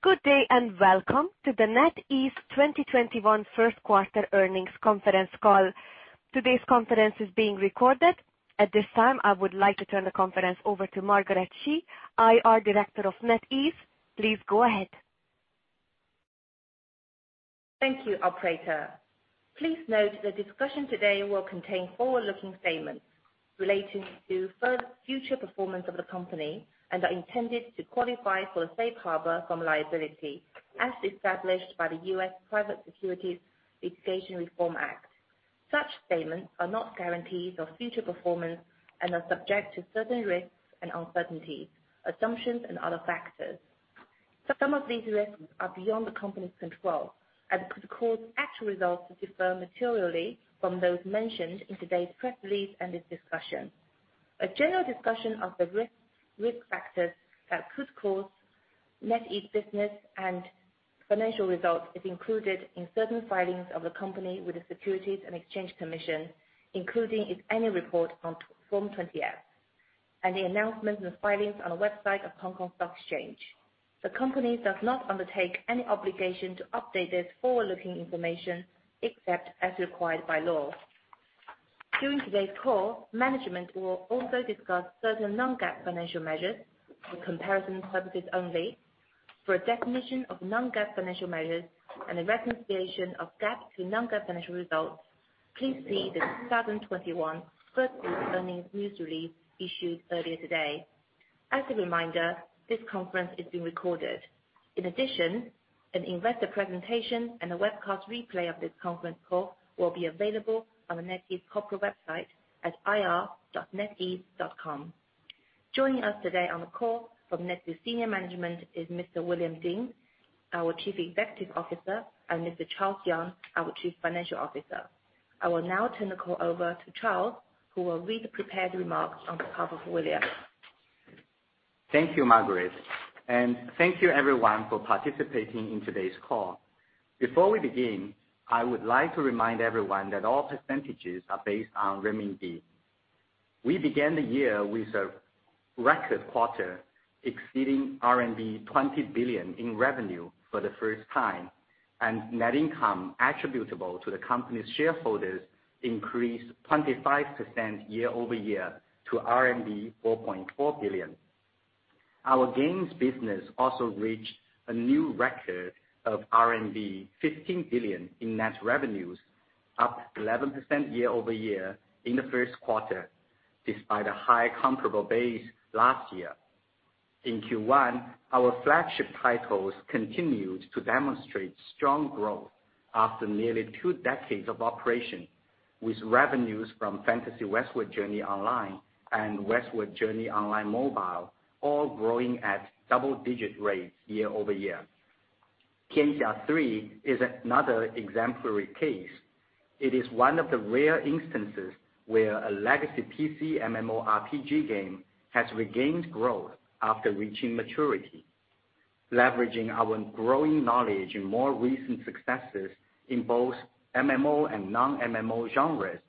Good day, and welcome to the NetEase 2021 first quarter earnings conference call. Today's conference is being recorded. At this time, I would like to turn the conference over to Margaret Shi, IR Director of NetEase. Please go ahead. Thank you, operator. Please note the discussion today will contain forward-looking statements relating to future performance of the company and are intended to qualify for the safe harbor from liability as established by the U.S. Private Securities Litigation Reform Act. Such statements are not guarantees of future performance and are subject to certain risks and uncertainties, assumptions, and other factors. Some of these risks are beyond the company's control and could cause actual results to differ materially from those mentioned in today's press release and this discussion. A general discussion of the risk factors that could cause NetEase business and financial results is included in certain filings of the company with the Securities and Exchange Commission, including its annual report on Form 20-F, and the announcements and filings on the website of Hong Kong Stock Exchange. The company does not undertake any obligation to update this forward-looking information except as required by law. During today's call, management will also discuss certain non-GAAP financial measures for comparison purposes only. For a definition of non-GAAP financial measures and a reconciliation of GAAP to non-GAAP financial results, please see the 2021 first quarter earnings news release issued earlier today. As a reminder, this conference is being recorded. In addition, an investor presentation and a webcast replay of this conference call will be available on the NetEase corporate website at ir.netease.com. Joining us today on the call from NetEase senior management is Mr. William Ding, our Chief Executive Officer, and Mr. Charles Yang, our Chief Financial Officer. I will now turn the call over to Charles, who will read the prepared remarks on behalf of William. Thank you, Margaret, and thank you everyone for participating in today's call. Before we begin, I would like to remind everyone that all percentages are based on renminbi. We began the year with a record quarter exceeding RMB 20 billion in revenue for the first time, and net income attributable to the company's shareholders increased 25% year-over-year to RMB 4.4 billion. Our games business also reached a new record of RMB 15 billion in net revenues, up 11% year-over-year in the first quarter, despite a high comparable base last year. In Q1, our flagship titles continued to demonstrate strong growth after nearly two decades of operation, with revenues from Fantasy Westward Journey Online and Westward Journey Online Mobile all growing at double-digit rates year-over-year. Tianxia 3 is another exemplary case. It is one of the rare instances where a legacy PC MMORPG game has regained growth after reaching maturity. Leveraging our growing knowledge and more recent successes in both MMO and non-MMO genres,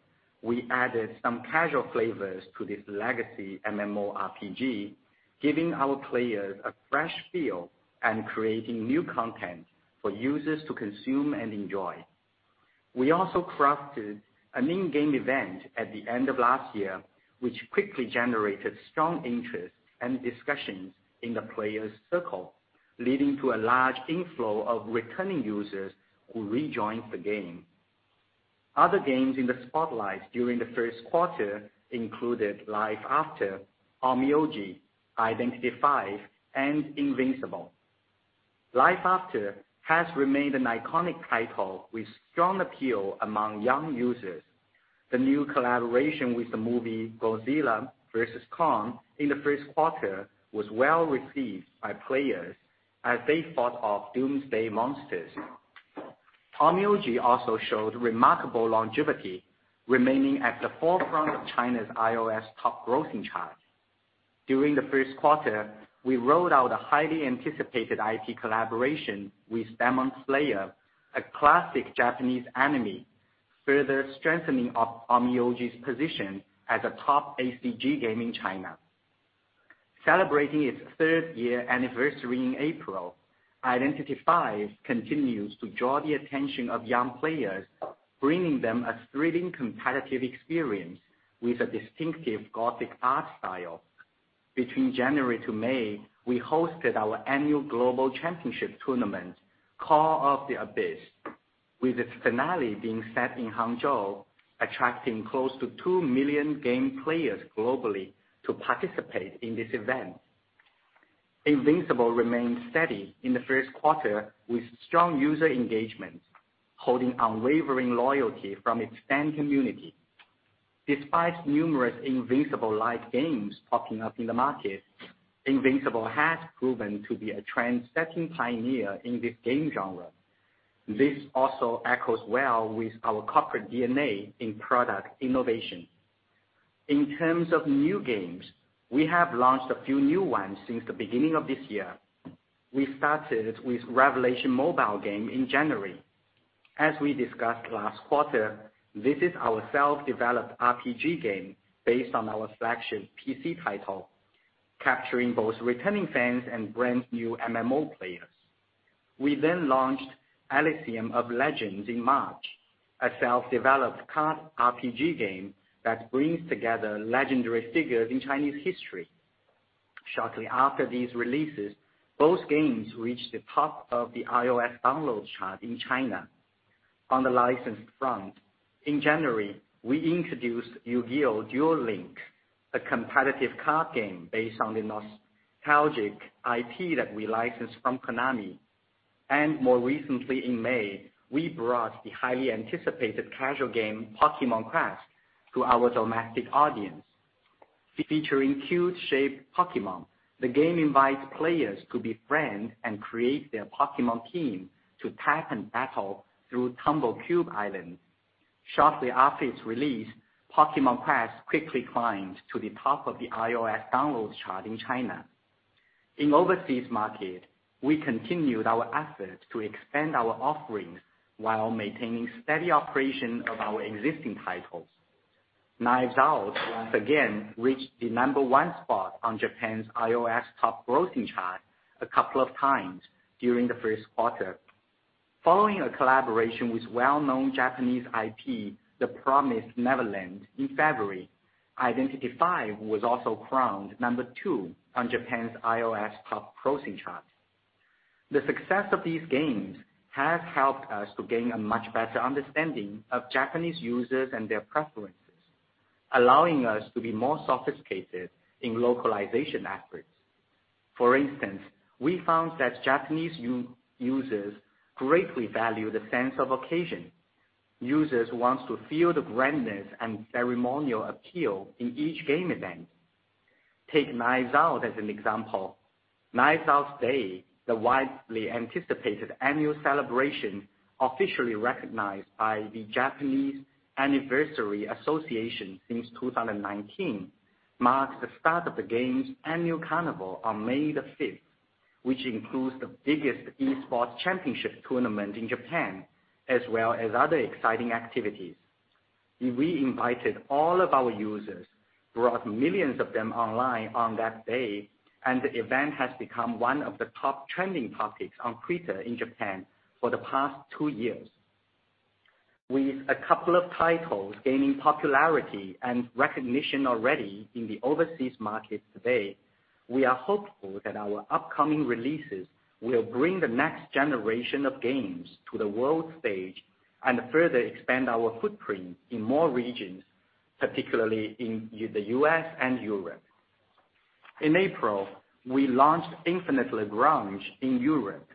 we added some casual flavors to this legacy MMORPG, giving our players a fresh feel and creating new content for users to consume and enjoy. We also crafted an in-game event at the end of last year, which quickly generated strong interest and discussions in the players' circle, leading to a large inflow of returning users who rejoined the game. Other games in the spotlight during the first quarter included Life After, Onmyoji, Identity V, and Invincible. Life After has remained an iconic title with strong appeal among young users. The new collaboration with the movie Godzilla vs. Kong in the first quarter was well received by players as they fought off doomsday monsters. Onmyoji also showed remarkable longevity, remaining at the forefront of China's iOS top grossing chart. During the first quarter, we rolled out a highly anticipated IP collaboration with Demon Slayer, a classic Japanese anime, further strengthening Onmyoji's position as a top ACG game in China. Celebrating its third year anniversary in April, Identity V continues to draw the attention of young players, bringing them a thrilling competitive experience with a distinctive Gothic art style. Between January to May, we hosted our annual global championship tournament, Call of the Abyss, with its finale being set in Hangzhou, attracting close to 2 million game players globally to participate in this event. Invincible remained steady in the first quarter with strong user engagement, holding unwavering loyalty from its fan community. Despite numerous Invincible-like games popping up in the market, Invincible has proven to be a trend-setting pioneer in this game genre. This also echoes well with our corporate DNA in product innovation. In terms of new games, we have launched a few new ones since the beginning of this year. We started with Revelation mobile game in January. As we discussed last quarter, this is our self-developed RPG game based on our flagship PC title, capturing both returning fans and brand-new MMO players. We then launched Elysium of Legends in March, a self-developed card RPG game that brings together legendary figures in Chinese history. Shortly after these releases, both games reached the top of the iOS download chart in China. On the licensed front, in January, we introduced Yu-Gi-Oh! Duel Links, a competitive card game based on the nostalgic IP that we licensed from Konami. And more recently in May, we brought the highly anticipated casual game, Pokémon Quest, to our domestic audience. Featuring cute-shaped Pokémon, the game invites players to befriend and create their Pokémon team to tap and battle through Tumblecube Island. Shortly after its release, Pokémon Quest quickly climbed to the top of the iOS downloads chart in China. In overseas market, we continued our efforts to expand our offerings while maintaining steady operation of our existing titles. Knives Out once again reached the number one spot on Japan's iOS top grossing chart a couple of times during the first quarter. Following a collaboration with well-known Japanese IP, The Promised Neverland, in February, Identity V was also crowned number two on Japan's iOS top grossing chart. The success of these games has helped us to gain a much better understanding of Japanese users and their preferences, allowing us to be more sophisticated in localization efforts. For instance, we found that Japanese users greatly value the sense of occasion. Users want to feel the grandness and ceremonial appeal in each game event. Take Knives Out as an example. Knives Out Day, the widely anticipated annual celebration officially recognized by the Japanese Anniversary Association since 2019, marks the start of the game's annual carnival on May the 5th, which includes the biggest esports championship tournament in Japan, as well as other exciting activities. We invited all of our users, brought millions of them online on that day, and the event has become one of the top trending topics on Twitter in Japan for the past two years. With a couple of titles gaining popularity and recognition already in the overseas market today, we are hopeful that our upcoming releases will bring the next generation of games to the world stage and further expand our footprint in more regions, particularly in the U.S. and Europe. In April, we launched Infinite Lagrange in Europe.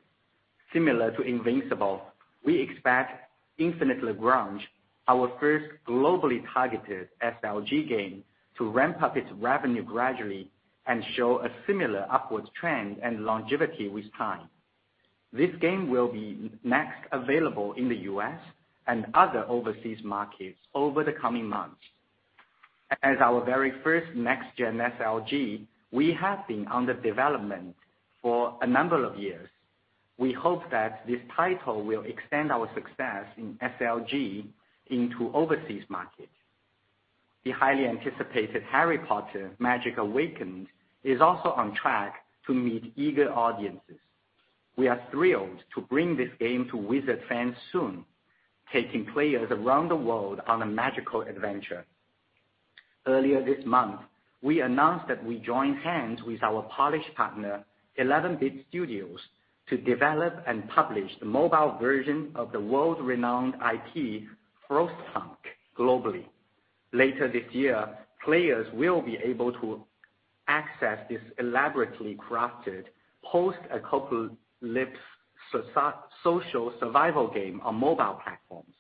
Similar to Invincible, we expect Infinite Lagrange, our first globally targeted SLG game, to ramp up its revenue gradually and show a similar upward trend and longevity with time. This game will be next available in the U.S. and other overseas markets over the coming months. As our very first next-gen SLG, we have been under development for a number of years. We hope that this title will extend our success in SLG into overseas markets. The highly anticipated Harry Potter: Magic Awakened is also on track to meet eager audiences. we are thrilled to bring this game to Wizard fans soon, taking players around the world on a magical adventure. Earlier this month, we announced that we joined hands with our Polish partner, 11-bit studios, to develop and publish the mobile version of the world-renowned IP, Frostpunk, globally. Later this year, players will be able to access this elaborately crafted post-apocalypse social survival game on mobile platforms.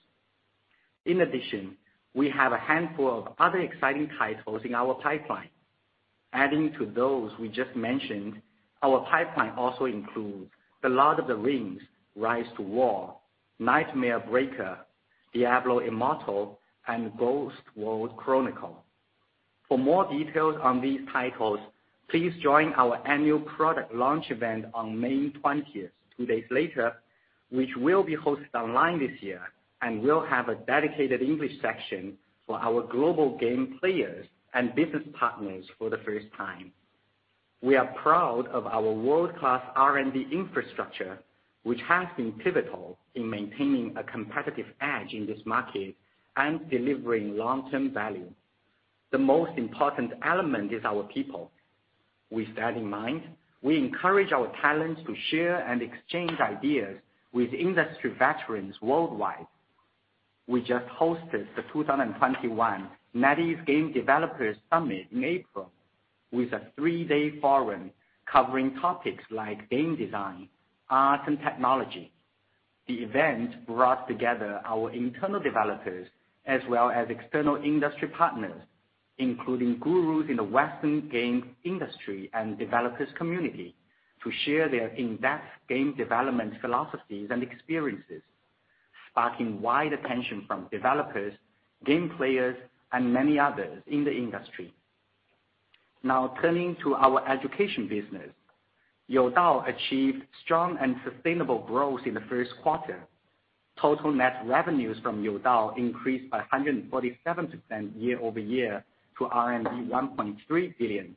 In addition, we have a handful of other exciting titles in our pipeline. Adding to those we just mentioned, our pipeline also includes The Lord of the Rings: Rise to War, Nightmare Breaker, Diablo Immortal, and Ghost World Chronicle. For more details on these titles, please join our annual product launch event on May 20th, two days later, which will be hosted online this year and will have a dedicated English section for our global game players and business partners for the first time. We are proud of our world-class R&D infrastructure, which has been pivotal in maintaining a competitive edge in this market and delivering long-term value. The most important element is our people. With that in mind, we encourage our talents to share and exchange ideas with industry veterans worldwide. We just hosted the 2021 NetEase Game Developers Summit in April with a three-day forum covering topics like game design, art, and technology. The event brought together our internal developers as well as external industry partners, including gurus in the Western game industry and developers community, to share their in-depth game development philosophies and experiences, sparking wide attention from developers, game players, and many others in the industry. Now turning to our education business. Youdao achieved strong and sustainable growth in the first quarter. Total net revenues from Youdao increased by 147% year-over-year to RMB 1.3 billion,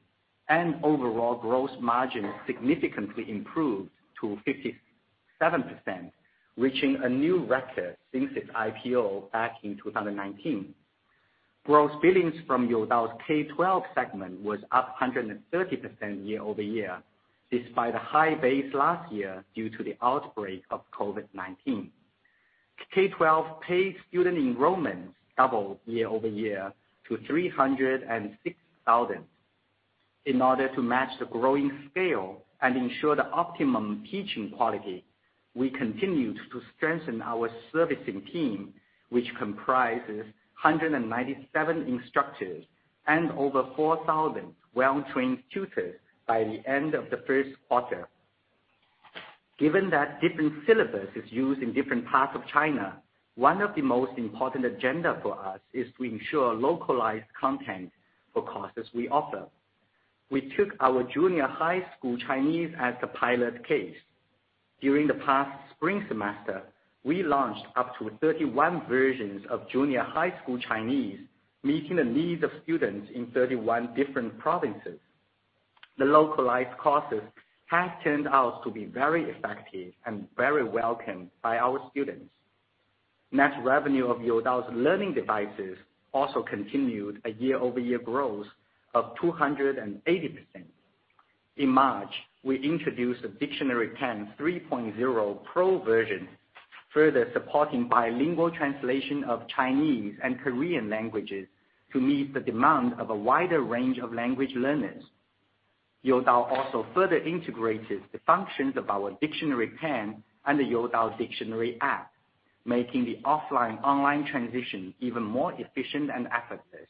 and overall gross margin significantly improved to 57%, reaching a new record since its IPO back in 2019. Gross billings from Youdao's K-12 segment was up 130% year-over-year, despite a high base last year due to the outbreak of COVID-19. K-12 paid student enrollments doubled year-over-year to 306,000. In order to match the growing scale and ensure the optimum teaching quality, we continued to strengthen our servicing team, which comprises 197 instructors and over 4,000 well-trained tutors by the end of the first quarter. Given that different syllabus is used in different parts of China, one of the most important agenda for us is to ensure localized content for courses we offer. We took our junior high school Chinese as the pilot case. During the past spring semester, we launched up to 31 versions of junior high school Chinese, meeting the needs of students in 31 different provinces. The localized courses have turned out to be very effective and very welcomed by our students. Net revenue of Youdao's learning devices also continued a year-over-year growth of 280%. In March, we introduced the Dictionary Pen 3.0 Pro version, further supporting bilingual translation of Chinese and Korean languages to meet the demand of a wider range of language learners. Youdao also further integrated the functions of our Dictionary Pen and the Youdao Dictionary app, making the offline-online transition even more efficient and effortless.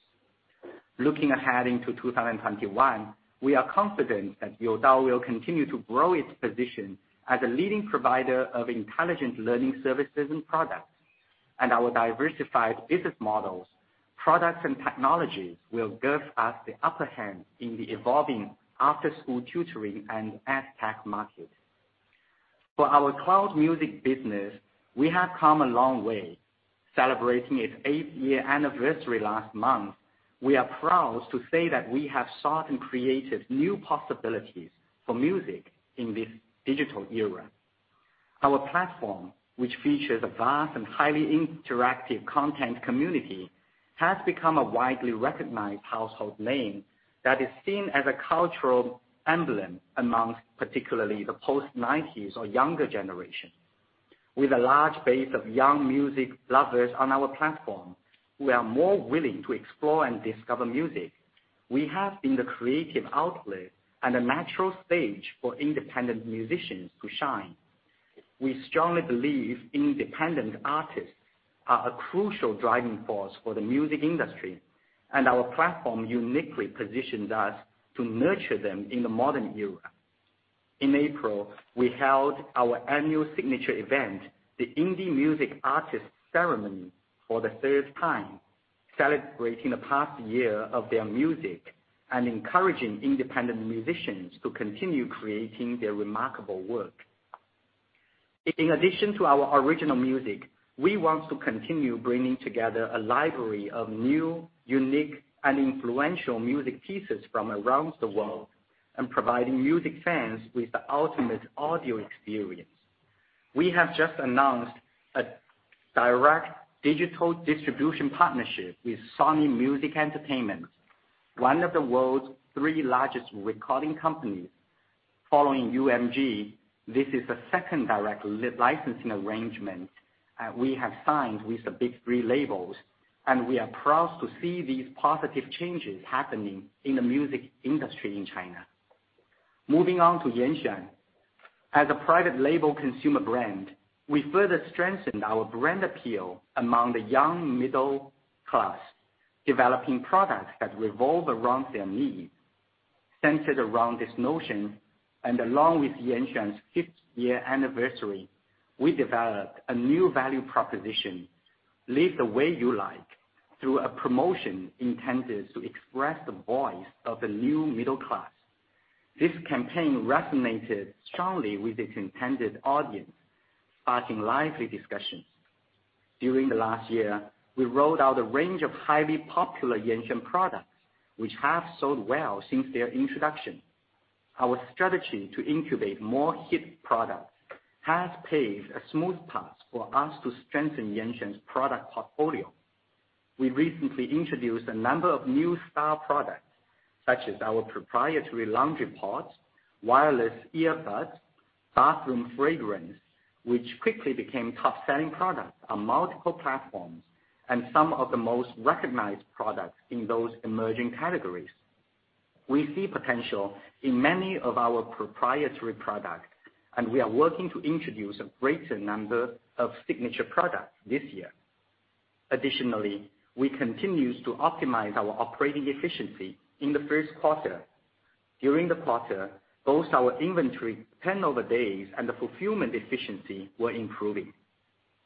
Looking ahead into 2021, we are confident that Youdao will continue to grow its position as a leading provider of intelligent learning services and products. And our diversified business models, products, and technologies will give us the upper hand in the evolving after-school tutoring and edtech market. For our cloud music business, we have come a long way. Celebrating its eighth-year anniversary last month, we are proud to say that we have sought and created new possibilities for music in this digital era. Our platform, which features a vast and highly interactive content community, has become a widely recognized household name that is seen as a cultural emblem amongst particularly the post-'90s or younger generation. With a large base of young music lovers on our platform who are more willing to explore and discover music, we have been the creative outlet and a natural stage for independent musicians to shine. We strongly believe independent artists are a crucial driving force for the music industry, and our platform uniquely positions us to nurture them in the modern era. In April, we held our annual signature event, the Indie Music Artist Ceremony, for the third time, celebrating the past year of their music and encouraging independent musicians to continue creating their remarkable work. In addition to our original music, we want to continue bringing together a library of new, unique, and influential music pieces from around the world and providing music fans with the ultimate audio experience. We have just announced a direct digital distribution partnership with Sony Music Entertainment, one of the world's three largest recording companies. Following UMG, this is the second direct licensing arrangement uh, we have signed with the big three labels, and we are proud to see these positive changes happening in the music industry in China. Moving on to Yanxuan. As a private label consumer brand, we further strengthened our brand appeal among the young middle class, developing products that revolve around their needs. Centered around this notion, and along with Yanxuan's fifth-year anniversary, we developed a new value proposition, Live the Way You Like, through a promotion intended to express the voice of the new middle class. This campaign resonated strongly with its intended audience, sparking lively discussions. During the last year, we rolled out a range of highly popular Yanxuan products, which have sold well since their introduction. Our strategy to incubate more hit products has paved a smooth path for us to strengthen Yanxuan's product portfolio. We recently introduced a number of new style products, such as our proprietary laundry pods, wireless earbuds, bathroom fragrance, which quickly became top-selling products on multiple platforms, and some of the most recognized products in those emerging categories. We see potential in many of our proprietary products, and we are working to introduce a greater number of signature products this year. Additionally, we continue to optimize our operating efficiency in the first quarter. During the quarter, both our inventory turnover days and the fulfillment efficiency were improving.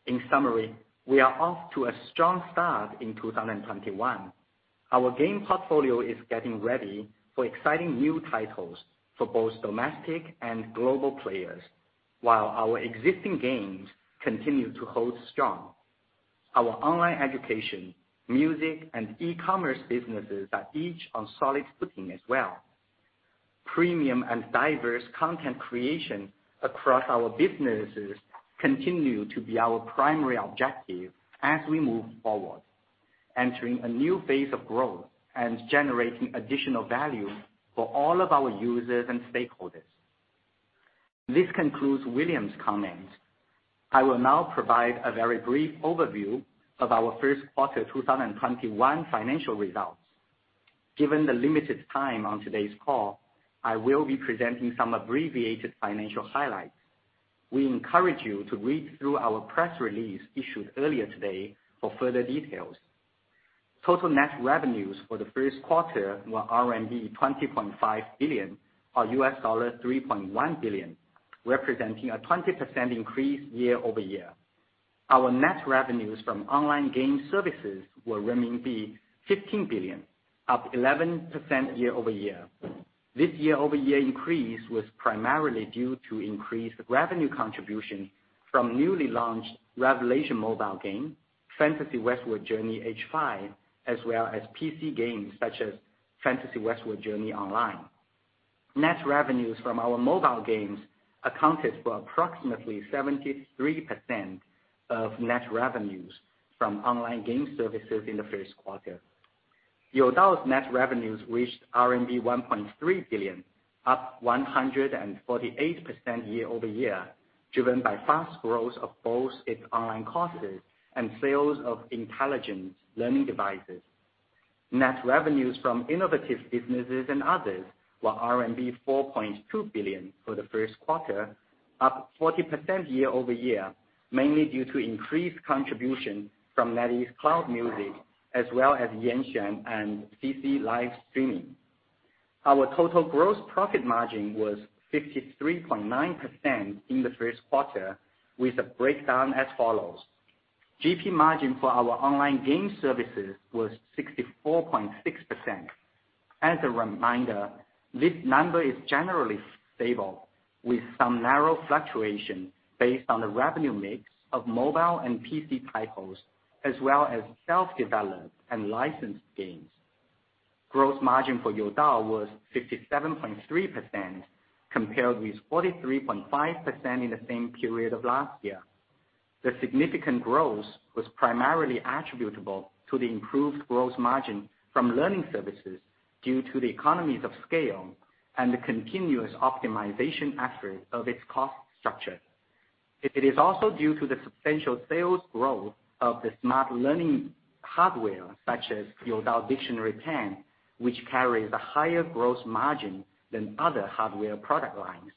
In summary, we are off to a strong start in 2021. Our game portfolio is getting ready for exciting new titles for both domestic and global players, while our existing games continue to hold strong. Our online education, music, and e-commerce businesses are each on solid footing as well. Premium and diverse content creation across our businesses continue to be our primary objective as we move forward, entering a new phase of growth and generating additional value for all of our users and stakeholders. This concludes William's comments. I will now provide a very brief overview of our first quarter 2021 financial results. Given the limited time on today's call, I will be presenting some abbreviated financial highlights. We encourage you to read through our press release issued earlier today for further details. Total net revenues for the first quarter were RMB 20.5 billion, or $3.1 billion, representing a 20% increase year-over-year. Our net revenues from online game services were renminbi 15 billion, up 11% year-over-year. This year-over-year increase was primarily due to increased revenue contribution from newly launched Revelation mobile game, Fantasy Westward Journey H5, as well as PC games such as Fantasy Westward Journey Online. Net revenues from our mobile games accounted for approximately 73% of net revenues from online game services in the first quarter. Youdao's net revenues reached RMB 1.3 billion, up 148% year-over-year, driven by fast growth of both its online courses and sales of intelligent learning devices. Net revenues from innovative businesses and others were RMB 4.2 billion for the first quarter, up 40% year-over-year, mainly due to increased contribution from NetEase Cloud Music, as well as Yanxuan and CC Live Streaming. Our total gross profit margin was 53.9% in the first quarter, with a breakdown as follows. GP margin for our online game services was 64.6%. As a reminder, this number is generally stable, with some narrow fluctuation based on the revenue mix of mobile and PC titles, as well as self-developed and licensed games. Gross margin for Youdao was 57.3%, compared with 43.5% in the same period of last year. The significant growth was primarily attributable to the improved gross margin from learning services due to the economies of scale and the continuous optimization effort of its cost structure. It is also due to the substantial sales growth of the smart learning hardware, such as Youdao Dictionary Pen, which carries a higher gross margin than other hardware product lines.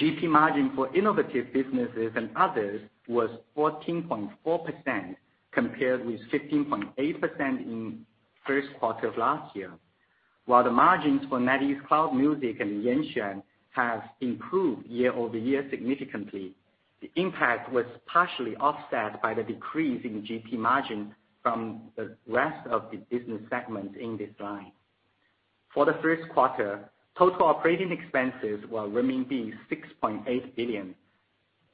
GP margin for innovative businesses and others was 14.4%, compared with 15.8% in first quarter of last year. While the margins for NetEase Cloud Music and Yanxuan have improved year-over-year significantly, the impact was partially offset by the decrease in GP margin from the rest of the business segments in this line. For the first quarter, total operating expenses were renminbi 6.8 billion,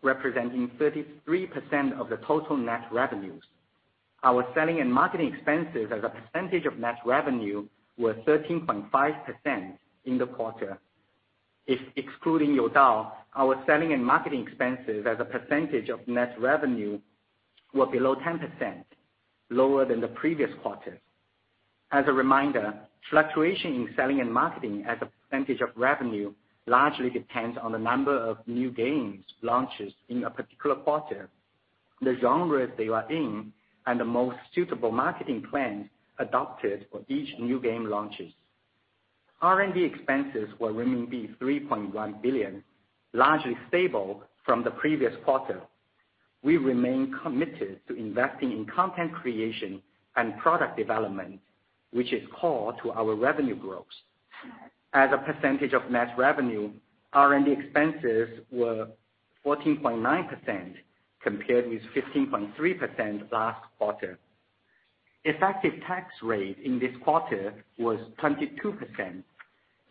representing 33% of the total net revenues. Our selling and marketing expenses as a percentage of net revenue were 13.5% in the quarter. If excluding Youdao, our selling and marketing expenses as a percentage of net revenue were below 10%, lower than the previous quarter. As a reminder, fluctuation in selling and marketing as a percentage of revenue largely depends on the number of new games launches in a particular quarter, the genres they are in, and the most suitable marketing plans adopted for each new game launches. R&D expenses were renminbi 3.1 billion, largely stable from the previous quarter. We remain committed to investing in content creation and product development, which is core to our revenue growth. As a percentage of net revenue, R&D expenses were 14.9%, compared with 15.3% last quarter. Effective tax rate in this quarter was 22%.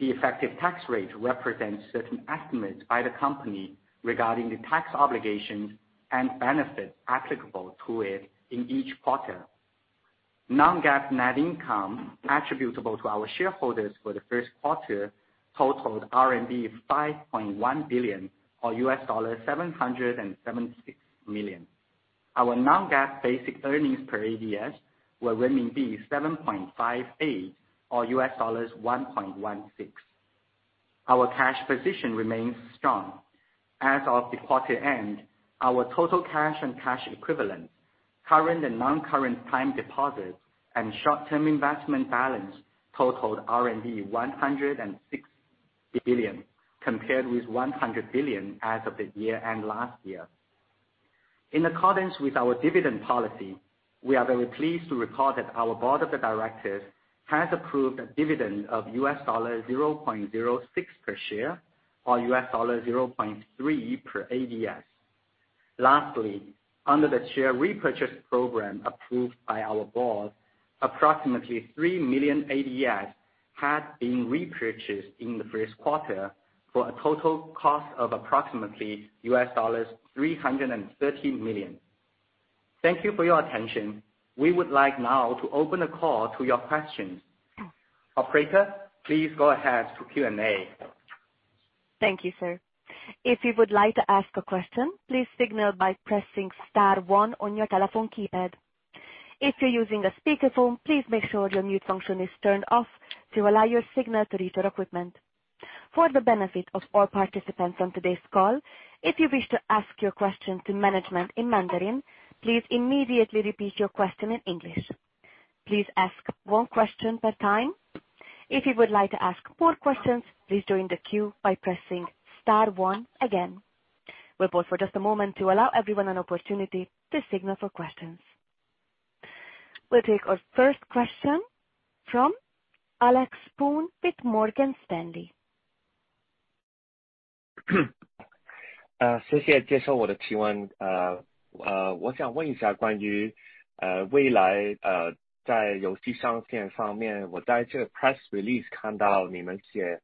The effective tax rate represents certain estimates by the company regarding the tax obligations and benefits applicable to it in each quarter. Non-GAAP net income attributable to our shareholders for the first quarter totaled RMB 5.1 billion, or $776 million. Our non-GAAP basic earnings per ADS were renminbi 7.58, or $1.16. Our cash position remains strong. As of the quarter end, our total cash and cash equivalents, current and non-current time deposits, and short-term investment balance totaled RMB 106 billion, compared with 100 billion as of the year-end last year. In accordance with our dividend policy, we are very pleased to report that our board of directors has approved a dividend of $0.06 per share, or $0.3 per ADS. Lastly, under the share repurchase program approved by our board, approximately 3 million ADS had been repurchased in the first quarter for a total cost of approximately $330 million. Thank you for your attention. We would like now to open the call to your questions. Operator, please go ahead to Q&A. Thank you, sir. If you would like to ask a question, please signal by pressing star one on your telephone keypad. If you're using a speakerphone, please make sure your mute function is turned off to allow your signal to reach our equipment. For the benefit of all participants on today's call, if you wish to ask your question to management in Mandarin, please immediately repeat your question in English. Please ask one question per time. If you would like to ask more questions, please join the queue by pressing star one again. We'll pause for just a moment to allow everyone an opportunity to signal for questions. We'll take our first question from Alex Poon with Morgan Stanley. 谢谢接受我的提问。 呃我想问一下关于呃未来呃在游戏上线方面，我在这个 press release 看到你们写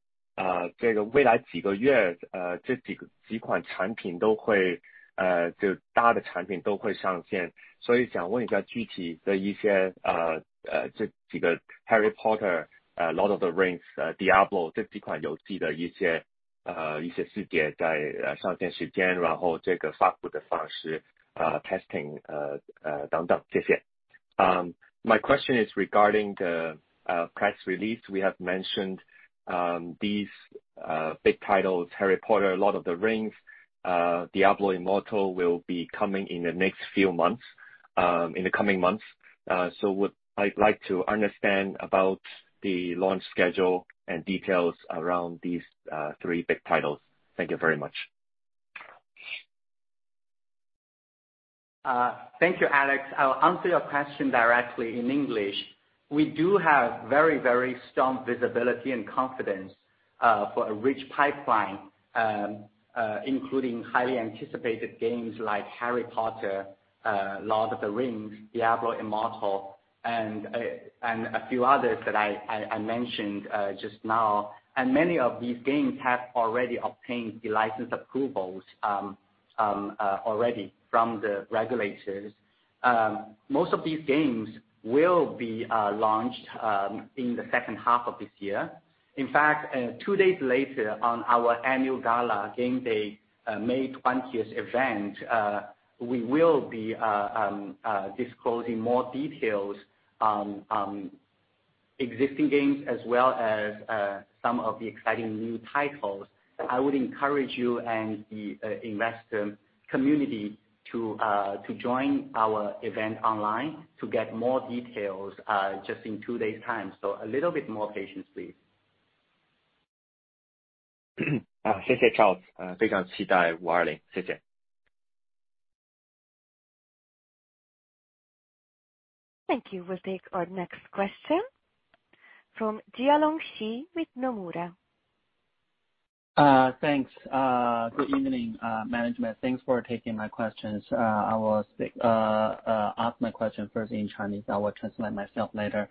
这个未来几个月呃这几个几款产品都会呃就大的产品都会上线。所以想问一下具体的一些呃呃这几个 Harry Potter 呃、Lord of the Rings 呃、Diablo 这几款游戏的一些呃一些细节在呃上线时间，然后这个发布的方式、testing等等。谢谢。My question is regarding the press release. We have mentioned these big titles, Harry Potter, Lord of the Rings, Diablo Immortal will be coming in the next few months, in the coming months. I'd like to understand about the launch schedule and details around these three big titles. Thank you very much. Uh, thank you, Alex. I'll answer your question directly in English. We do have very, very strong visibility and confidence uh, for a rich pipeline, um, uh, including highly anticipated games like Harry Potter, Lord of the Rings, Diablo Immortal, and and a few others that I mentioned just now. And many of these games have already obtained the license approvals um, um, already from the regulators. Um, most of these games will be uh, launched um, in the second half of this year. In fact, uh, two days later on our annual gala, Game Day, uh, May 20th event, we will be um, disclosing more details on existing games as well as some of the exciting new titles. I would encourage you and the investor community to join our event online to get more details just in two days' time. A little bit more patience, please. 谢谢 Charles，非常期待520。谢谢。Thank you. We'll take our next question from Jialong Shi with Nomura. Thanks. Good evening, management. Thanks for taking my questions. I will ask my question first in Chinese, I will translate myself later.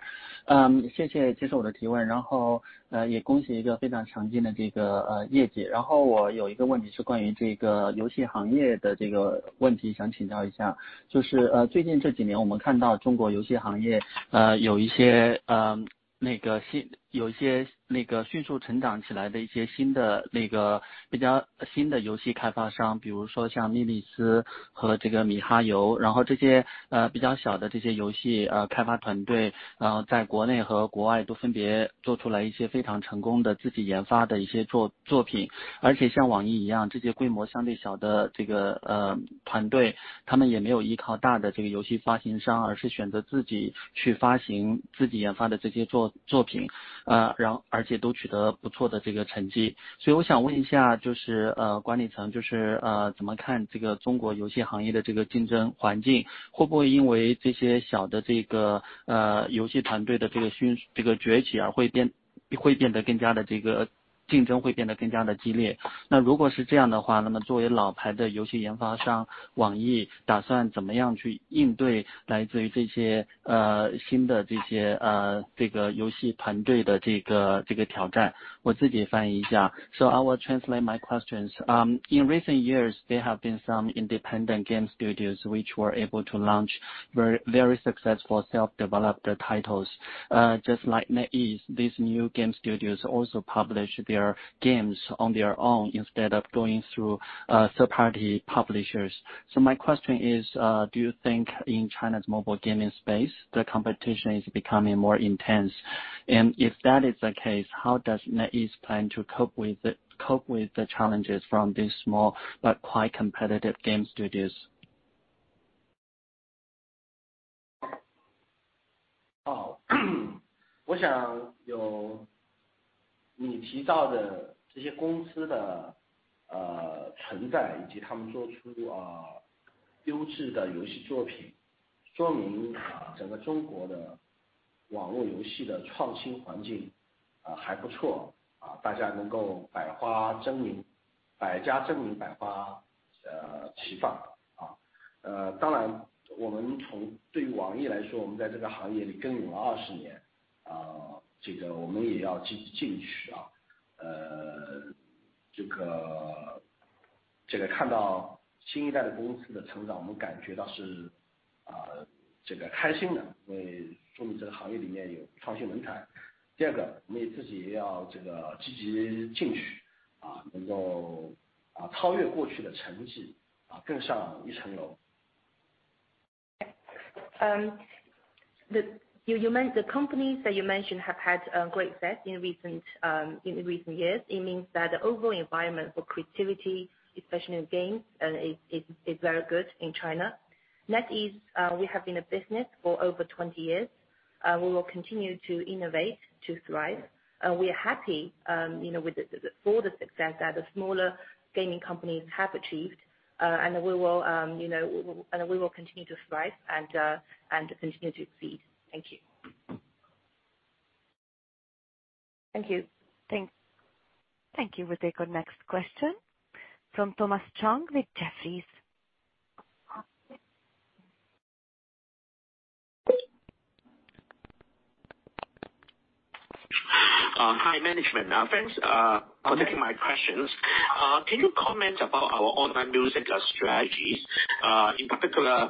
嗯，谢谢接受我的提问，然后呃也恭喜一个非常强劲的这个呃业绩。然后我有一个问题是关于这个游戏行业的这个问题想请教一下，就是呃最近这几年我们看到中国游戏行业呃有一些呃那个新。有一些那个迅速成长起来的一些新的，那个比较新的游戏开发商，比如说像莉莉丝和这个米哈游，然后这些呃比较小的这些游戏呃开发团队，然后在国内和国外都分别做出来一些非常成功的自己研发的一些作作品。而且像网易一样，这些规模相对小的这个呃团队，他们也没有依靠大的这个游戏发行商，而是选择自己去发行自己研发的这些作作品。呃然后而且都取得不错的这个成绩。所以我想问一下就是呃管理层就是呃怎么看这个中国游戏行业的这个竞争环境？会不会因为这些小的这个呃游戏团队的这个迅速这个崛起而会变会变得更加的这个翻译一下。I will translate my questions. In recent years, there have been some independent game studios which were able to launch very successful self-developed titles. Just like NetEase, these new game studios also publish their their games on their own instead of going through uh, third-party publishers. So my question is, uh, do you think in China's mobile gaming space, the competition is becoming more intense? And if that is the case, how does NetEase plan to cope with the challenges from these small but quite competitive game studios? Oh, 你提到的这些公司的呃存在以及他们做出啊优质的游戏作品说明啊整个中国的网络游戏的创新环境啊还不错啊大家能够百花争鸣百家争鸣百花呃齐放啊呃当然我们从对于网易来说我们在这个行业里耕耘了二十年啊这个我们也要积极进取啊。呃这个这个看到新一代的公司的成长我们感觉到是啊这个开心的因为说明这个行业里面有创新人才第二个我们也自己也要这个积极进取啊能够啊超越过去的成绩啊更上一层楼。嗯那 The companies that you mentioned have had uh, great success um, in recent years. It means that the overall environment for creativity, especially in games, uh, is very good in China. NetEase, uh, we have been a business for over 20 years. We will continue to innovate to thrive. We are happy um, you know, with all the success that the smaller gaming companies have achieved. Uh and that we will um you know, we and we will continue to thrive and continue to succeed. Thank you. Thank you. Thank you. We'll take our next question from Thomas Chong with Jefferies. Uh, hi, management. Uh, thanks uh, for taking my questions. Uh can you comment about our online music strategies, Uh in particular,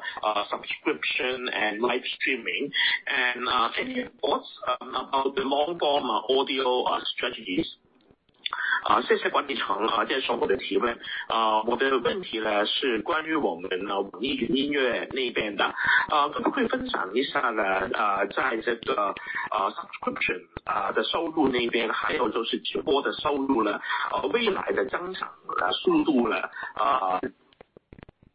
subscription and live streaming? And uh any thoughts um, about the long-form audio strategies? 啊谢谢管理层啊接受我的提问。啊。我的问题呢是关于我们呢网易云音乐那边的。啊，可不可以分享一下呢？啊在这个啊 subscription 啊的收入那边，还有就是直播的收入未来的增长的速度呢？啊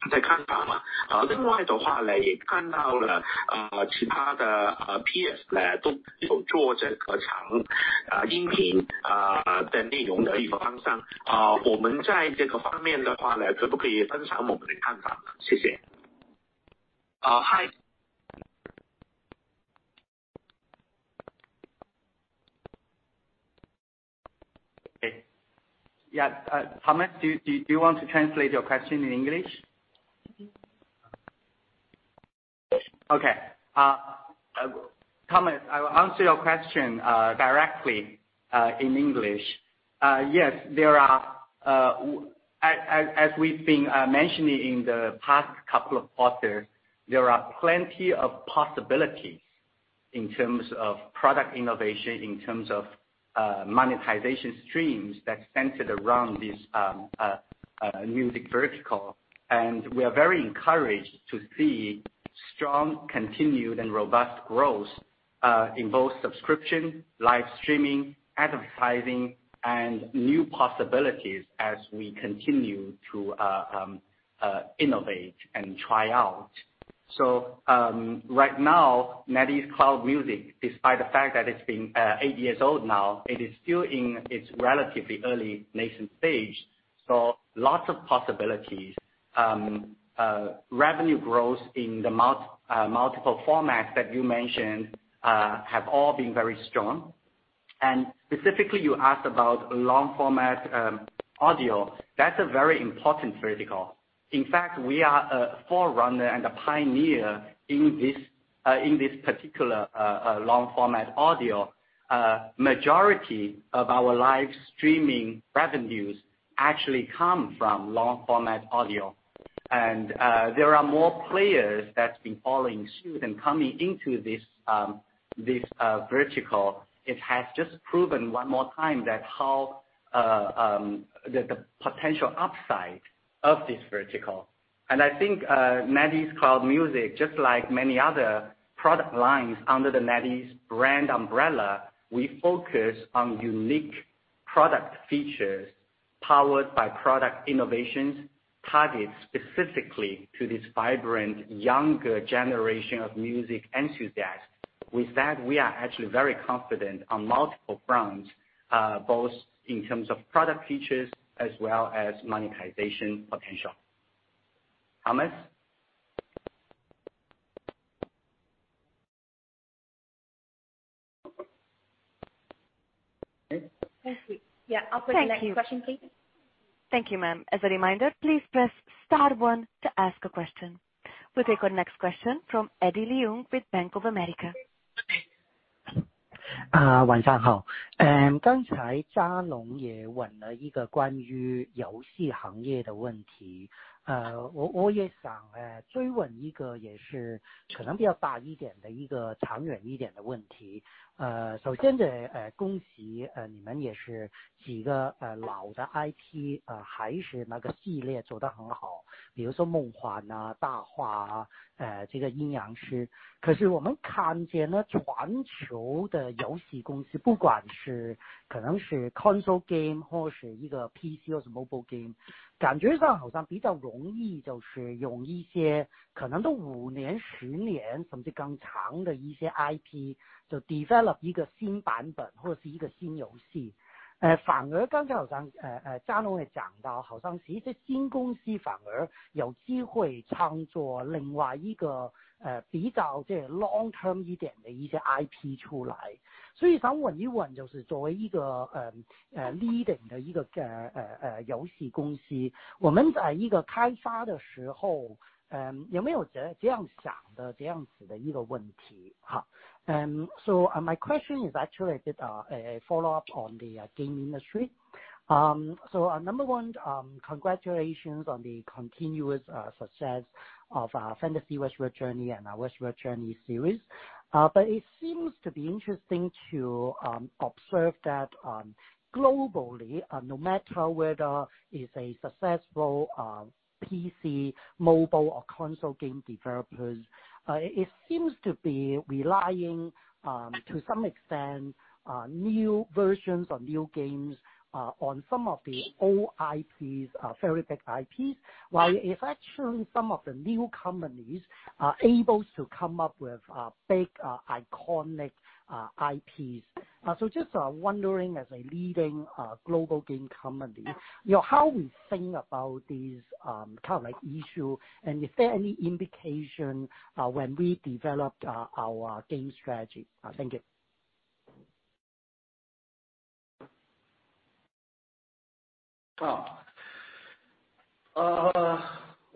在看法嘛，啊，另外的话呢，也看到了啊，其他的呃，PS 呢都有做这个长啊音频啊的内容的一个方向啊，我们在这个方面的话呢，可不可以分享我们的看法呢？谢谢。啊，Hi。Okay. Yeah. Uh, Thomas, do do do you want to translate your question in English? Okay. Uh, uh, Thomas, I will answer your question uh, directly in English. Yes, there are, as we've been mentioning in the past couple of quarters, there are plenty of possibilities in terms of product innovation, in terms of monetization streams that centered around this um, music vertical. And we are very encouraged to see strong, continued, and robust growth uh, in both subscription, live streaming, advertising, and new possibilities as we continue to uh, um, uh, innovate and try out. So um right now, NetEase Cloud Music, despite the fact that it's been eight years old now, it is still in its relatively early nascent stage. So lots of possibilities. Um, uh, revenue growth in the uh, multiple formats that you mentioned uh, have all been very strong. And specifically, you asked about long-format um, audio. That's a very important vertical. In fact, we are a forerunner and a pioneer in this particular long-format audio. Majority of our live streaming revenues actually come from long-format audio. Uh, there are more players that's been following suit and coming into this um, uh, vertical. It has just proven one more time that how uh, um, the potential upside of this vertical. I think NetEase Cloud Music, just like many other product lines under the NetEase brand umbrella, we focus on unique product features powered by product innovations targeted specifically to this vibrant, younger generation of music enthusiasts. With that, we are actually very confident on multiple fronts, uh, both in terms of product features as well as monetization potential. Thomas? Thank you. Yeah. Operator, next question, please. thank you ma'am as a reminder please press star one to ask a question we take our next question from eddie liung with bank of america 啊晚上好嗯刚才张龙也问了一个关于游戏行业的问题呃，我我也想诶追问一个也是可能比较大一点的一个长远一点的问题。呃，首先得呃恭喜呃你们也是几个呃老的 IP 呃还是那个系列做得很好，比如说梦幻啊、大话啊、呃这个阴阳师。可是我们看见呢，全球的游戏公司，不管是可能是 console game 或是一个 PC 或是 mobile game，感觉上好像比较容易，就是用一些可能都五年、十年甚至更长的一些 IP，就 develop 一个新版本或者是一个新游戏。呃，反而刚才好像呃呃，嘉龙也讲到，好像其实新公司反而有机会创作另外一个呃比较这 long term 一点嘅一些 IP 出来，所以想问一问，就是作为一个呃呃 leading 嘅一个呃呃呃游戏公司，我们喺一个开发嘅时候，嗯、有没有这这样想的这样子嘅一个问题？哈，嗯、，so、my question is actually a bit uh a follow up on the、uh, game industry。Um, uh, number one, um, congratulations on the continuous uh, success of uh, Fantasy Westward Journey and our Westward Journey series. It seems to be interesting to um, observe that globally, no matter whether it's a successful PC, mobile, or console game developers, it seems to be relying, to some extent, new versions of new games uh, on some of the old IPs, very uh, big IPs, while it's actually some of the new companies are able to come up with uh, big, iconic IPs. Just wondering, as a leading global game company, how we think about these um, kind of issue, and is there any indication when we developed our game strategy? Thank you. 啊，呃，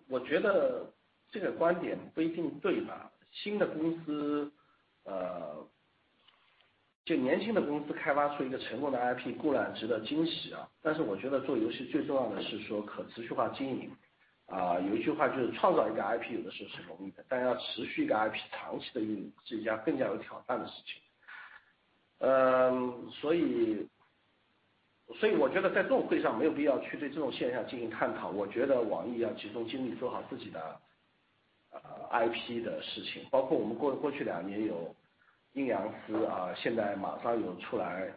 我觉得这个观点不一定对吧？新的公司，呃，就年轻的公司开发出一个成功的 IP 固然值得惊喜啊，但是我觉得做游戏最重要的是说可持续化经营。啊，有一句话就是创造一个 IP 有的时候是容易的，但要持续一个 IP 长期的运营是一件更加有挑战的事情。嗯，所以。所以我觉得在这种会上没有必要去对这种现象进行探讨。我觉得网易要集中精力做好自己的，呃，IP 的事情。包括我们过过去两年有阴阳师啊，现在马上有出来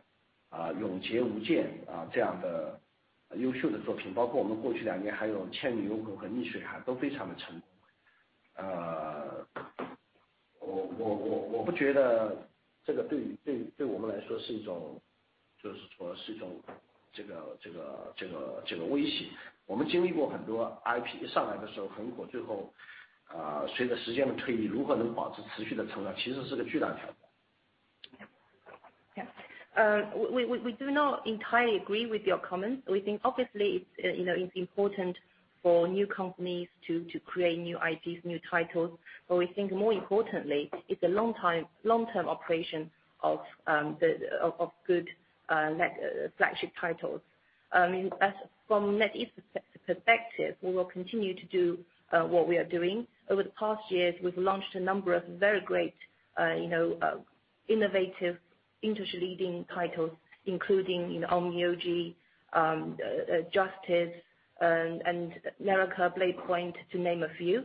啊，永劫无间啊这样的优秀的作品。包括我们过去两年还有倩女幽魂和逆水寒都非常的成功。呃，我我我我不觉得这个对于对对我们来说是一种。就是说是一种这个这个这个这个威胁。我们经历过很多 IP um, we do not entirely agree with your comments. We think obviously it's, uh, you know, it's important for new companies to to create new IPs, new titles. but We think more importantly, it's a long time long-term operation of um the of good uh, uh, flagship titles. Um, as from NetEase perspective, we will continue to do uh, what we are doing. Over the past years, we've launched a number of very great, you know, innovative, industry-leading titles, including you know, Onmyoji, um, Justice, um, and Naraka: Bladepoint, to name a few.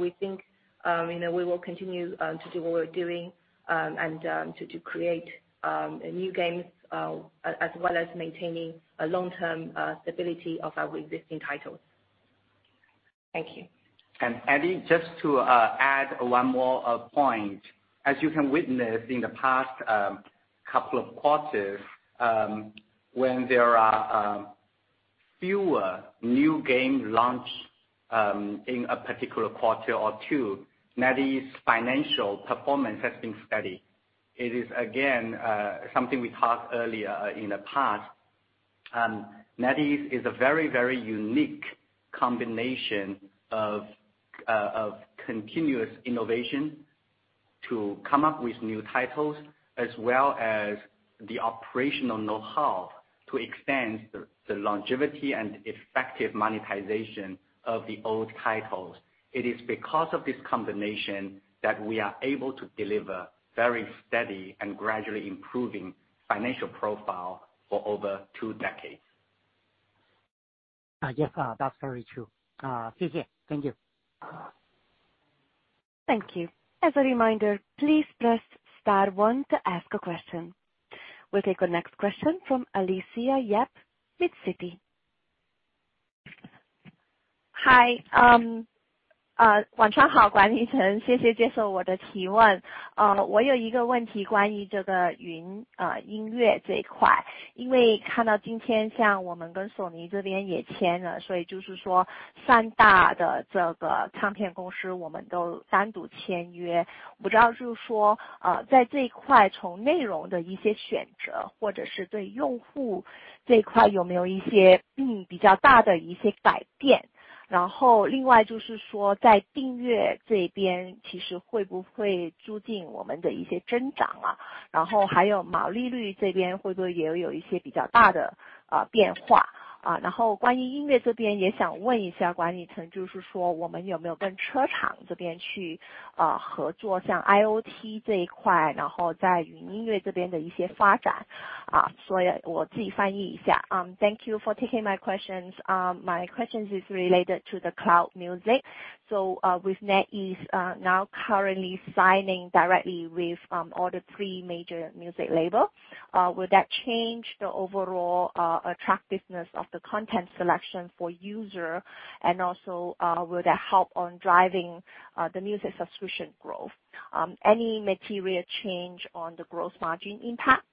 We think you know, we will continue to do what we're doing um, and um, to create um, new games, uh, as well as maintaining a long-term uh, stability of our existing titles. Thank you. And Eddie, just to uh, add one more point. As you can witness in the past couple of quarters, when there are fewer new game launch in a particular quarter or two, NetEase financial performance has been steady. It is, again, uh, something we talked earlier uh, in the past. Um, NetEase is a very very unique combination uh, of continuous innovation to come up with new titles, as well as the operational know-how to extend the longevity and effective monetization of the old titles. It is because of this combination that we are able to deliver very steady and gradually improving financial profile for over two decades. Yes, uh, that's very true. Uh, thank you. Thank you. As a reminder, please press star one to ask a question. We'll take our next question from Alicia Yap with Citi. Hi. Um, 呃晚上好,管理层,谢谢接受我的提问。呃我有一个问题关于这个云音乐这一块,因为看到今天像我们跟索尼这边也签了,所以就是说三大的这个唱片公司我们都单独签约。不知道就是说呃在这一块从内容的一些选择或者是对用户这一块有没有一些嗯比较大的一些改变。然后另外就是说在订阅这边其实会不会促进我们的一些增长啊？然后,还有毛利率这边会不会也有一些比较大的啊变化。关于音乐这边也想问一下 管理层, 就是说我们有没有跟车厂这边去合作像 IoT 这一 块, 在云音乐这边的一些 发展. 我自己翻译一下. Thank you for taking my questions. My questions is related to the cloud music. With NetEase now currently signing directly with all the three major music label, will that change the overall attractiveness of the content selection for user? And also, uh, will that help on driving uh, the music subscription growth? Um, any material change on the gross margin impact?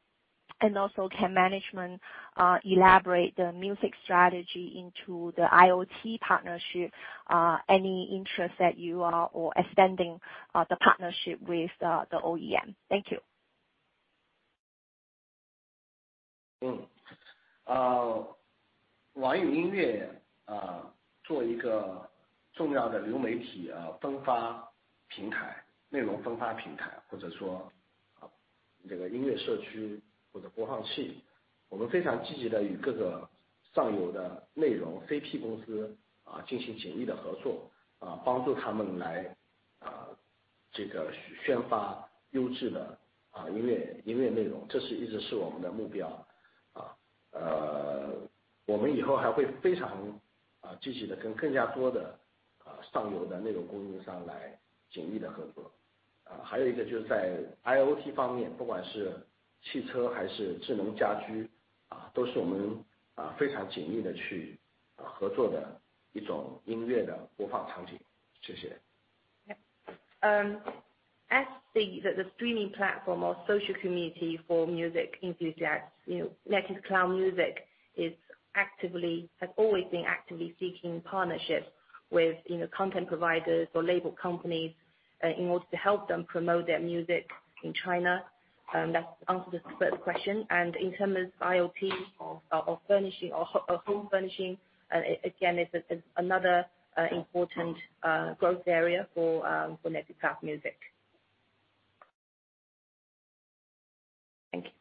And also, can management uh, elaborate the music strategy into the IoT partnership? Any interest that you are or extending the partnership with the OEM? Thank you. Hmm. 网易云音乐啊做一个重要的流媒体啊分发平台，内容分发平台，或者说啊这个音乐社区或者播放器，我们非常积极的与各个上游的内容 CP 公司啊进行紧密的合作啊，帮助他们来啊这个宣发优质的啊音乐音乐内容，这是一直是我们的目标啊呃。我们以后还会非常积极地跟更加多的上游的内容供应商来紧密的合作。还有一个就是在 IoT 方 面， 不管是汽车还是智能家 居， 都是我们非常紧密地去合作的一种音乐的播放场景。谢谢。As the streaming platform or social community for music enthusiasts, NetEase Cloud Music has always been actively seeking partnerships with content providers or label companies uh, in order to help them promote their music in China. Um, that answers the first question. And in terms of IoT or furnishing or home furnishing, uh, again, it's another uh, important growth area for um, NetEase Cloud Music. Thank you.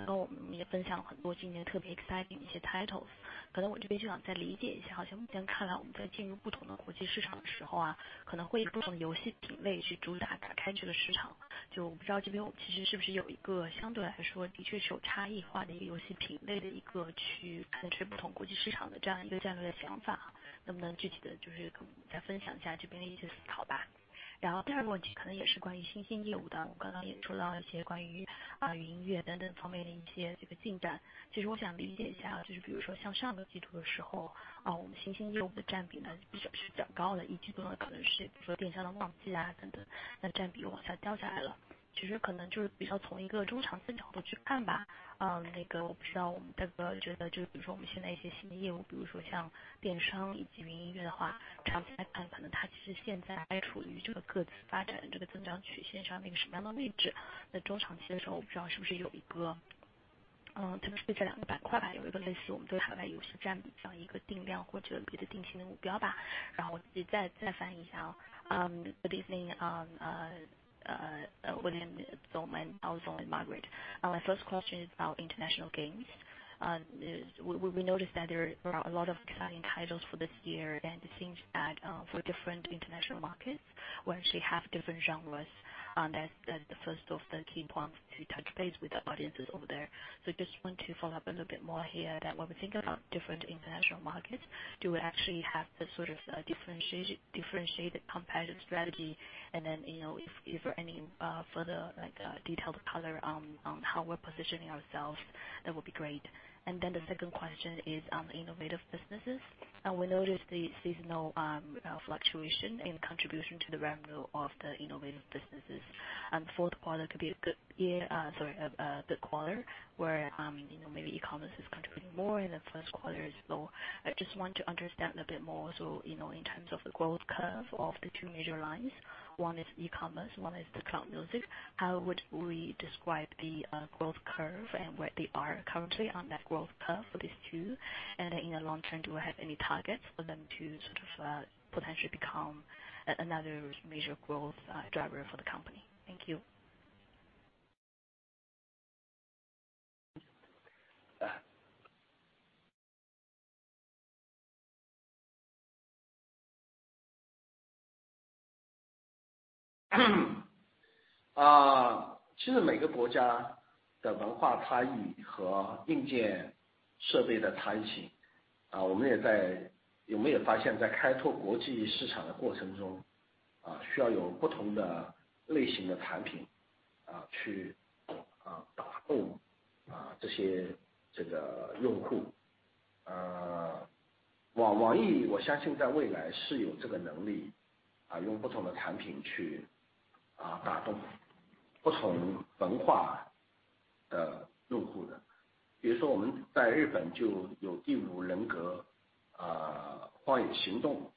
刚刚我们也分享了很多今年特别 exciting 的一些 titles 可能我这边就想再理解一下好像目前看来我们在进入不同的国际市场的时候啊可能会以不同的游戏品类去主打打开这个市场。就我不知道这边我们其实是不是有一个相对来说的确是有差异化的一个游戏品类的一个去看吹不同国际市场的这样一个战略的想法能不能具体的就是再分享一下这边的一些思考吧？然后第二个问题可能也是关于新兴业务的，我刚刚也说到一些关于啊云音乐等等方面的一些这个进展，其实我想理解一下，就是比如说像上个季度的时候，啊，我们新兴业务的占比呢，比较是较高的，一季度呢，可能是比如说电商的旺季啊等等，那占比又往下掉下来了。其实可能就是比较从一个中长期角度去看吧。嗯那个我不知道我们大哥觉得就是比如说我们现在一些新的业务比如说像电商以及云音乐的话长期来看可能它其实现在还处于这个各自发展的这个增长曲线上那个什么样的位置。那中长期的时候我不知道是不是有一个嗯特别是这两个板块吧有一个类似我们对海外游戏占比这样一个定量或者别的定性的目标吧。然后我自己再再翻一下啊嗯迪斯尼啊呃 William Zhou, Zhou, and Margaret. My first question is about international games. Um, we noticed that there are a lot of exciting titles for this year, and it seems that uh, for different international markets, we actually have different genres. Uh, that's the first of the key points to touch base with the audiences over there. Just want to follow up a little bit more here that when we think about different international markets, do we actually have the sort of uh, differentiated competitive strategy if there are any uh, further uh, detailed color on how we're positioning ourselves, that would be great. The second question is on the innovative businesses. Uh, we noticed the seasonal um, fluctuation in contribution to the revenue of the innovative businesses. Fourth quarter could be a good quarter where um, maybe e-commerce is contributing more and the first quarter is low. I just want to understand a bit more also, in terms of the growth curve of the two major lines. One is e-commerce, one is the cloud music. How would we describe the uh, growth curve and where they are currently on that growth curve for these two? In the long term, do we have any targets for them to sort of uh, potentially become uh, another major growth driver for the company? Thank you. 啊其实每个国家的文化差异和硬件设备的差异性啊我们也在有没有发现在开拓国际市场的过程中啊需要有不同的类型的产品啊去啊打动啊这些这个用户。呃网网易我相信在未来是有这个能力啊用不同的产品去啊打动不同文化的用户的。比如说我们在日本就有第五人格啊荒野行动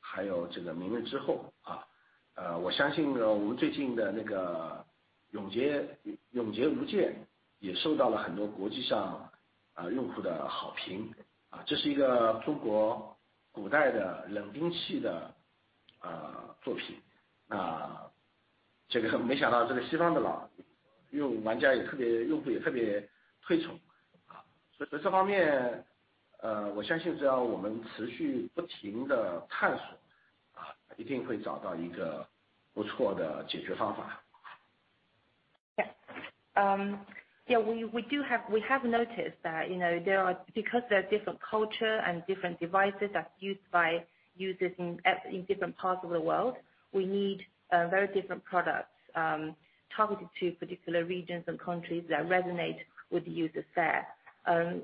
还有这个明日之后啊呃我相信呢我们最近的那个永劫永劫无间也受到了很多国际上啊用户的好评啊这是一个中国古代的冷兵器的啊作品。啊这个没想到这个西方的老用玩家也特别，用户也特别推崇啊，所以说这方面，呃，我相信只要我们持续不停的探索啊，一定会找到一个不错的解决方法。Yeah. Um, yeah, we we do have we have noticed that, you know, there are because there are different culture and different devices that's used by users in in different parts of the world, we need uh, very different products um, targeted to particular regions and countries that resonate with the users there. Um,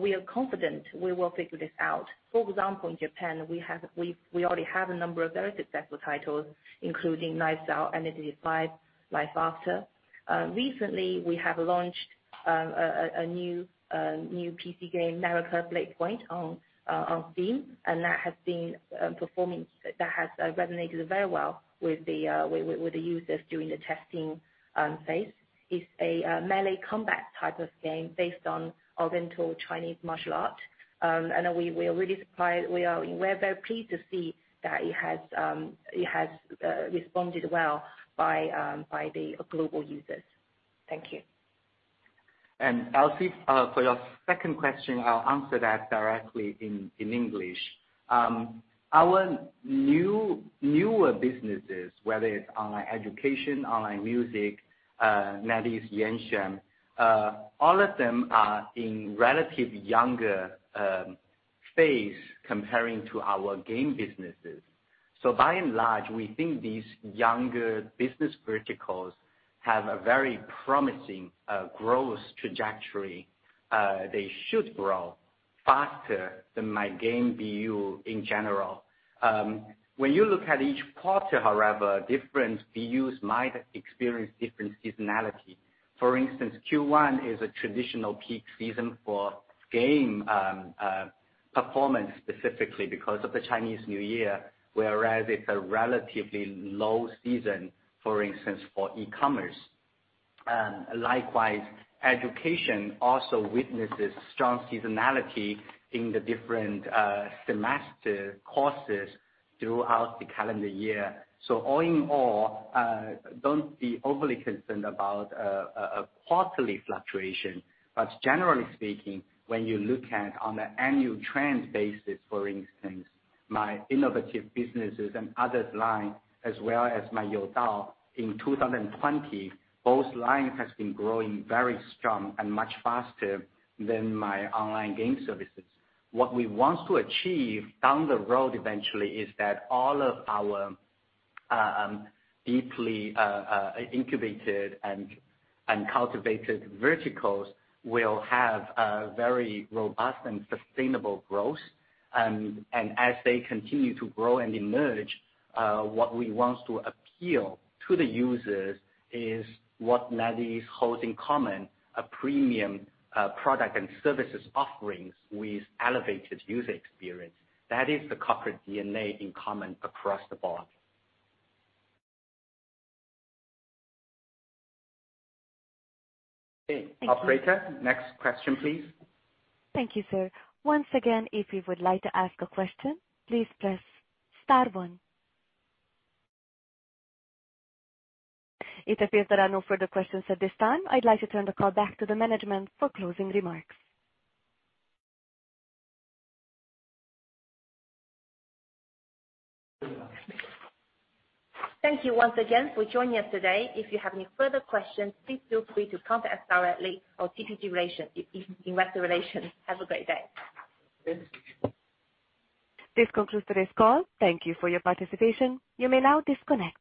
we are confident we will figure this out. For example, in Japan, we already have a number of very successful titles, including Knives Out, Identity V, Life After. Um, recently, we have launched a new PC game, Naraka: Bladepoint, on uh, on Steam, and that has uh, uh, resonated very well with the users during the testing um, phase. It's a melee combat type of game based on oriental Chinese martial art. Um, we are very pleased to see that it has um, responded well by the global users. Thank you. Elsie, uh, for your second question, I'll answer that directly in English. Um, our new newer businesses, whether it's online education, online music, uh, NetEase Yanxuan, uh, all of them are in relative younger um, phase comparing to our game businesses. So by and large, we think these younger business verticals have a very promising uh, growth trajectory. Uh, they should grow faster than my game BU in general. Um, when you look at each quarter, however, different BUs might experience different seasonality. For instance, Q1 is a traditional peak season for game um, uh, performance, specifically because of the Chinese New Year, whereas it's a relatively low season, for instance, for e-commerce. Likewise, education also witnesses strong seasonality in the different uh, semester courses throughout the calendar year. So all in all, uh, don't be overly concerned about uh, a quarterly fluctuation. But generally speaking, when you look at on an annual trend basis, for instance, my innovative businesses and others line, as well as my Youdao in 2020, both lines has been growing very strong and much faster than my online game services. What we want to achieve down the road eventually is that all of our uh, um, deeply uh, uh, incubated and and cultivated verticals will have a very robust and sustainable growth. And and as they continue to grow and emerge, Uh, what we want to appeal to the users is what NetEase holds in common, a premium uh, product and services offerings with elevated user experience. That is the corporate DNA in common across the board. Okay. Operator, next question, please. Thank you, sir. Once again, if you would like to ask a question, please press star one. It appears there are no further questions at this time. I'd like to turn the call back to the management for closing remarks. Thank you once again for joining us today. If you have any further questions, please feel free to contact us directly or TPG relations, Investor Relations. Have a great day. This concludes today's call. Thank you for your participation. You may now disconnect.